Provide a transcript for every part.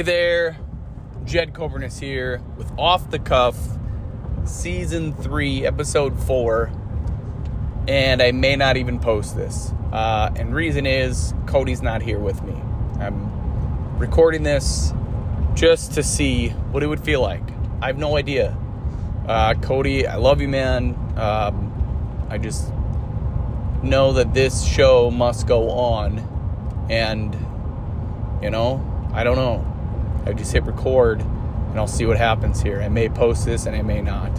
Hey there, Jed Coburn is here with Off the Cuff, Season 3, Episode 4. And I may not even post this. Uh, and reason is Cody's not here with me. I'm recording this just to see what it would feel like. I have no idea. Uh, Cody, I love you, man. Um, I just know that this show must go on. And, you know, I don't know. I just hit record and I'll see what happens here. I may post this and I may not.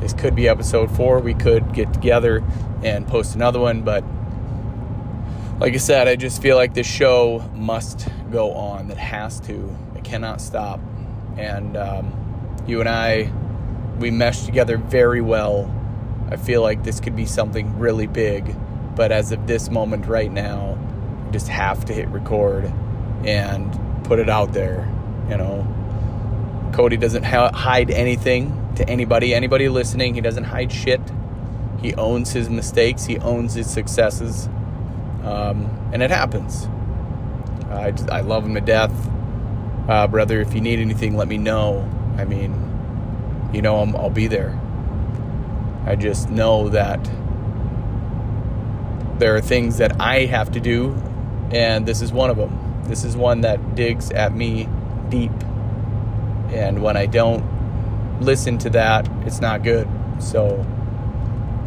This could be episode four. We could get together and post another one, but like I said, I just feel like this show must go on. That has to. It cannot stop. And um, you and I, we mesh together very well. I feel like this could be something really big, but as of this moment right now, just have to hit record and put it out there you know, Cody doesn't ha- hide anything to anybody. Anybody listening, he doesn't hide shit. He owns his mistakes. He owns his successes, um, and it happens. I just, I love him to death, uh, brother. If you need anything, let me know. I mean, you know, i I'll be there. I just know that there are things that I have to do, and this is one of them. This is one that digs at me deep. And when I don't listen to that, it's not good. So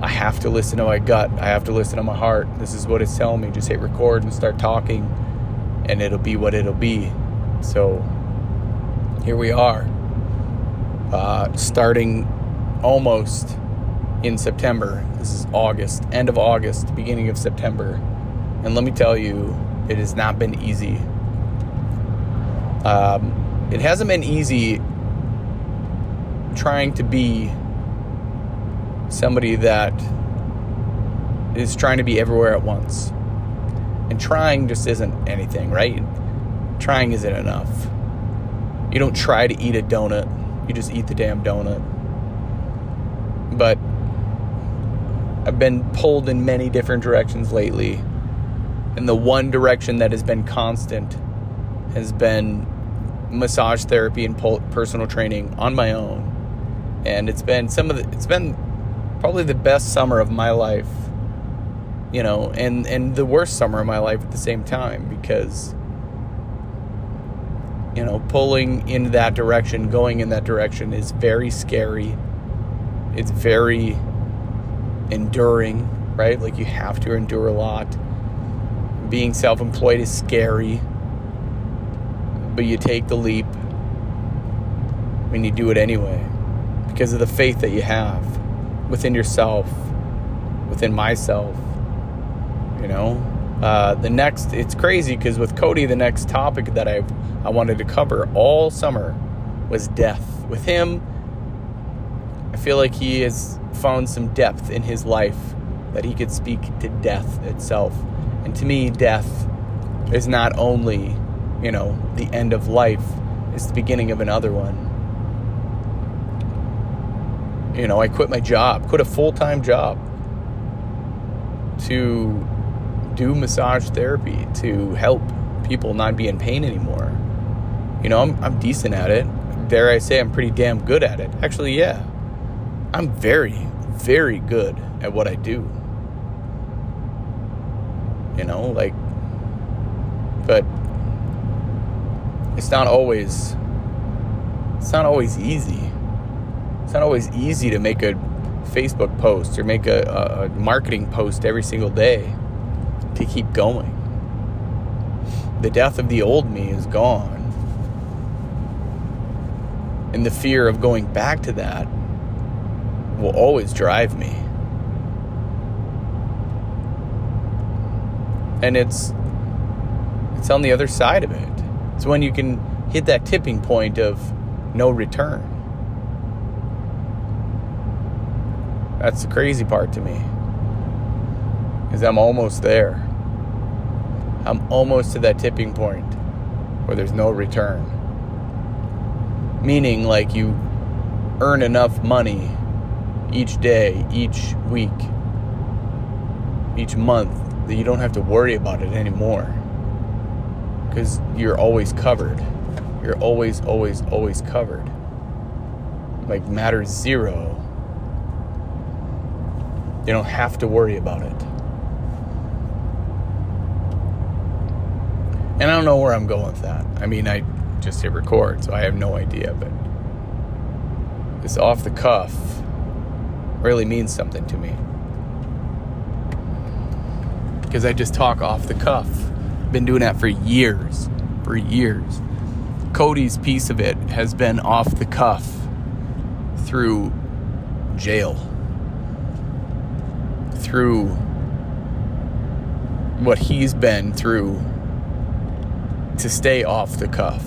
I have to listen to my gut. I have to listen to my heart. This is what it's telling me. Just hit record and start talking, and it'll be what it'll be. So here we are, uh, starting almost in September. This is August, end of August, beginning of September. And let me tell you, it has not been easy. Um, it hasn't been easy trying to be somebody that is trying to be everywhere at once. And trying just isn't anything, right? Trying isn't enough. You don't try to eat a donut, you just eat the damn donut. But I've been pulled in many different directions lately. And the one direction that has been constant has been massage therapy and personal training on my own, and it's been some of the, it's been probably the best summer of my life, you know, and and the worst summer of my life at the same time because you know pulling in that direction, going in that direction is very scary. It's very enduring, right? Like you have to endure a lot. Being self-employed is scary but you take the leap and you do it anyway because of the faith that you have within yourself, within myself. You know, uh, the next it's crazy because with Cody, the next topic that I I wanted to cover all summer was death. With him, I feel like he has found some depth in his life that he could speak to death itself. And to me, death is not only you know, the end of life is the beginning of another one. You know, I quit my job, quit a full time job to do massage therapy, to help people not be in pain anymore. You know, I'm, I'm decent at it. Dare I say I'm pretty damn good at it? Actually, yeah. I'm very, very good at what I do. You know, like, but it's not always it's not always easy. It's not always easy to make a Facebook post or make a, a, marketing post every single day to keep going. The death of the old me is gone. And the fear of going back to that will always drive me. And it's it's on the other side of it. It's when you can hit that tipping point of no return. That's the crazy part to me. Is I'm almost there. I'm almost to that tipping point where there's no return. Meaning like you earn enough money each day, each week, each month that you don't have to worry about it anymore because you're always covered. you're always, always, always covered. Like matter zero. You don't have to worry about it. And I don't know where I'm going with that. I mean, I just hit record, so I have no idea, but this off the cuff really means something to me. Because I just talk off the cuff. Been doing that for years. For years. Cody's piece of it has been off the cuff through jail, through what he's been through to stay off the cuff.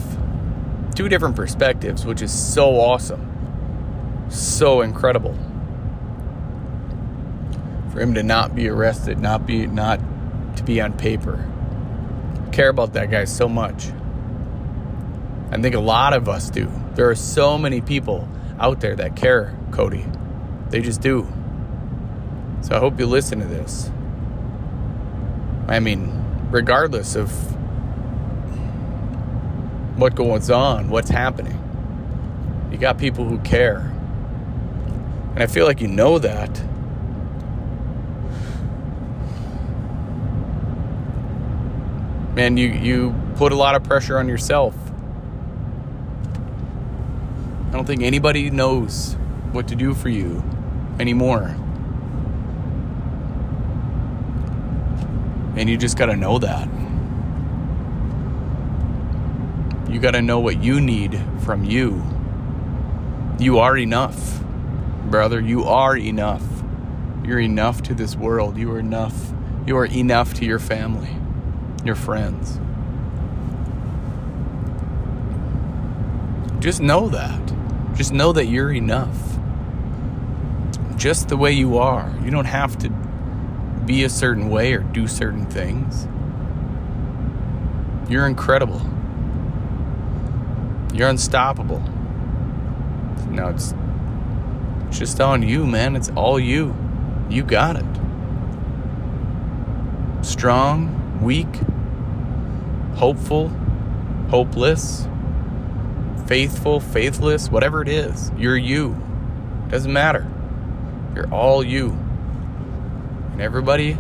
Two different perspectives, which is so awesome, so incredible. For him to not be arrested, not be not to be on paper. Care about that guy so much. I think a lot of us do. There are so many people out there that care, Cody. They just do. So I hope you listen to this. I mean, regardless of what goes on, what's happening, you got people who care. And I feel like you know that. And you, you put a lot of pressure on yourself I don't think anybody knows what to do for you anymore. And you just got to know that. You got to know what you need from you. You are enough, brother. You are enough. You're enough to this world. You are enough. You are enough to your family, your friends. Just know that. Just know that you're enough. Just the way you are. You don't have to be a certain way or do certain things. You're incredible. You're unstoppable. Now it's just on you, man. It's all you. You got it. Strong, weak, hopeful, hopeless faithful, faithless, whatever it is, you're you. Doesn't matter. You're all you. And everybody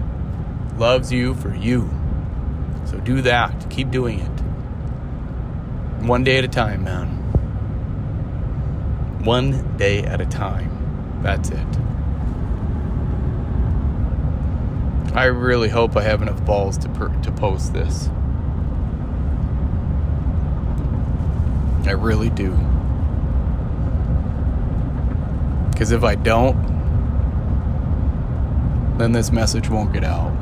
loves you for you. So do that. Keep doing it. One day at a time, man. One day at a time. That's it. I really hope I have enough balls to, per- to post this. I really do. Because if I don't, then this message won't get out.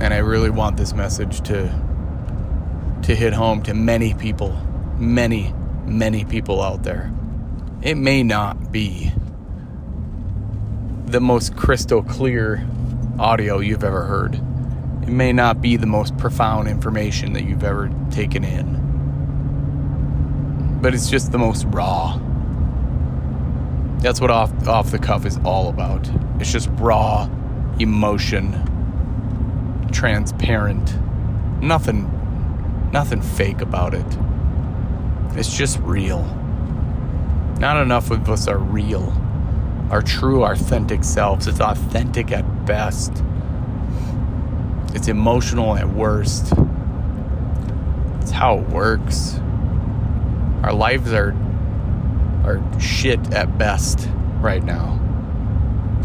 And I really want this message to to hit home to many people, many, many people out there. It may not be the most crystal clear audio you've ever heard. It may not be the most profound information that you've ever taken in, but it's just the most raw. That's what off, off the cuff is all about. It's just raw emotion, transparent, nothing, nothing fake about it. It's just real. Not enough of us are real, our true, authentic selves. It's authentic at best. It's emotional at worst. It's how it works. Our lives are are shit at best right now.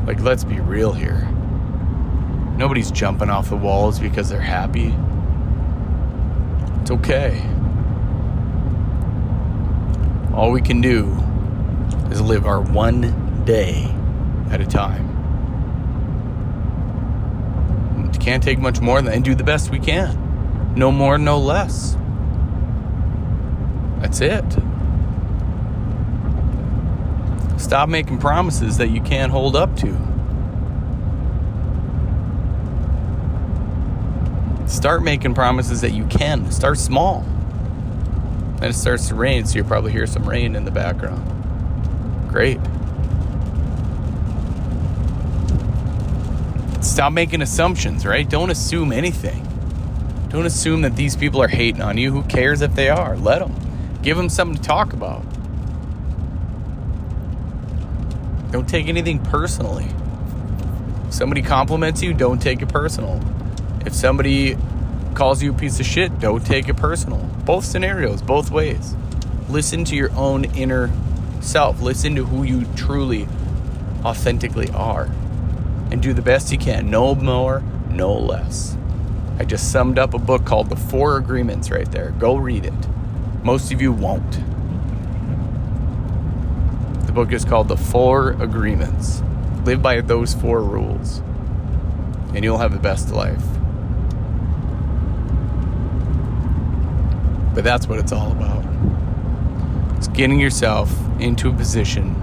Like let's be real here. Nobody's jumping off the walls because they're happy. It's okay. All we can do is live our one day at a time. Can't take much more than and do the best we can. No more, no less. That's it. Stop making promises that you can't hold up to. Start making promises that you can. Start small. And it starts to rain, so you'll probably hear some rain in the background. Great. Stop making assumptions, right? Don't assume anything. Don't assume that these people are hating on you. Who cares if they are? Let them. Give them something to talk about. Don't take anything personally. If somebody compliments you, don't take it personal. If somebody calls you a piece of shit, don't take it personal. Both scenarios, both ways. Listen to your own inner self. Listen to who you truly, authentically are. And do the best you can. No more, no less. I just summed up a book called The Four Agreements right there. Go read it. Most of you won't. The book is called The Four Agreements. Live by those four rules, and you'll have the best life. But that's what it's all about. It's getting yourself into a position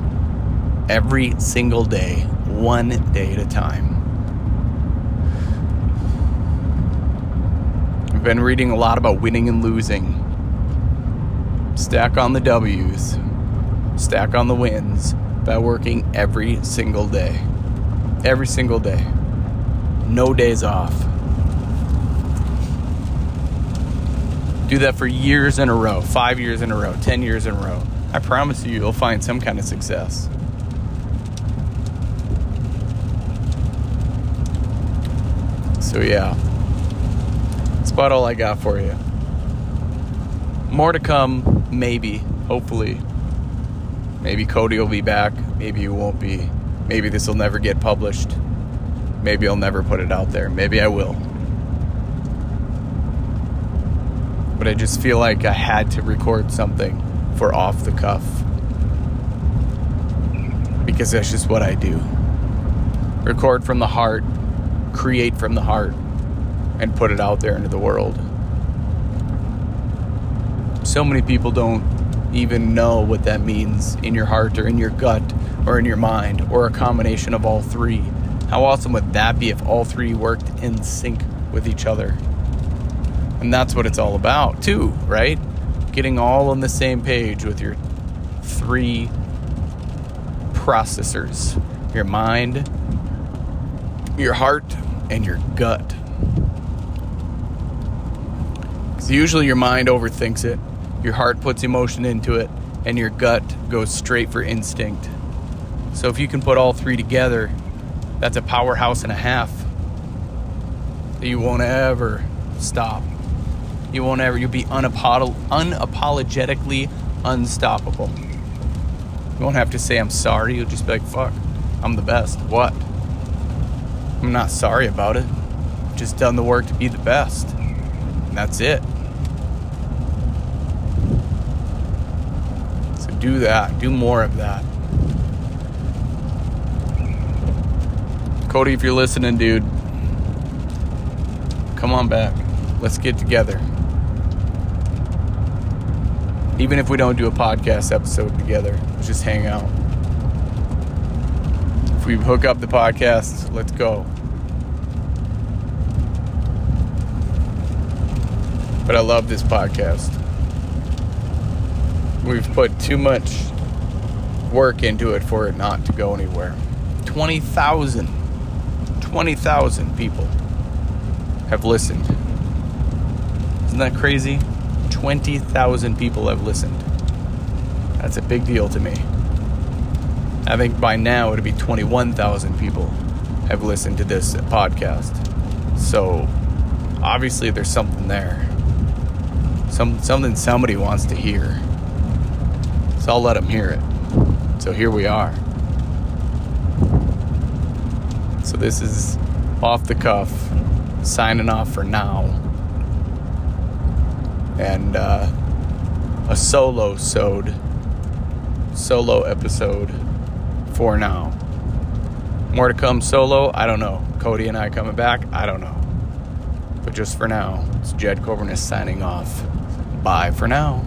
every single day, one day at a time. I've been reading a lot about winning and losing. Stack on the W's, stack on the wins by working every single day. Every single day. No days off. Do that for years in a row, five years in a row, 10 years in a row. I promise you, you'll find some kind of success. So, yeah, that's about all I got for you. More to come, maybe, hopefully. Maybe Cody will be back. Maybe he won't be. Maybe this will never get published. Maybe I'll never put it out there. Maybe I will. But I just feel like I had to record something for off the cuff. Because that's just what I do. Record from the heart, create from the heart, and put it out there into the world. So many people don't even know what that means in your heart or in your gut or in your mind or a combination of all three. How awesome would that be if all three worked in sync with each other? And that's what it's all about, too, right? Getting all on the same page with your three processors your mind, your heart, and your gut. Because usually your mind overthinks it your heart puts emotion into it, and your gut goes straight for instinct. So if you can put all three together, that's a powerhouse and a half. You won't ever stop. You won't ever, you'll be unapolo- unapologetically unstoppable. You won't have to say, I'm sorry. You'll just be like, fuck, I'm the best. What? I'm not sorry about it. Just done the work to be the best. And that's it. So do that. Do more of that. Cody, if you're listening, dude, come on back. Let's get together. Even if we don't do a podcast episode together, just hang out. We hook up the podcast, let's go. But I love this podcast we've put too much work into it for it not to go anywhere. 20,000 20,000 people have listened. Isn't that crazy? 20,000 people have listened. That's a big deal to me. I think by now it'd be 21,000 people have listened to this podcast. So obviously there's something there. Some something somebody wants to hear. So I'll let them hear it. So here we are. So this is off the cuff, signing off for now. And uh, a solo sode, solo episode for now. More to come solo, I don't know. Cody and I coming back, I don't know. But just for now, it's Jed Coburn is signing off. Bye for now.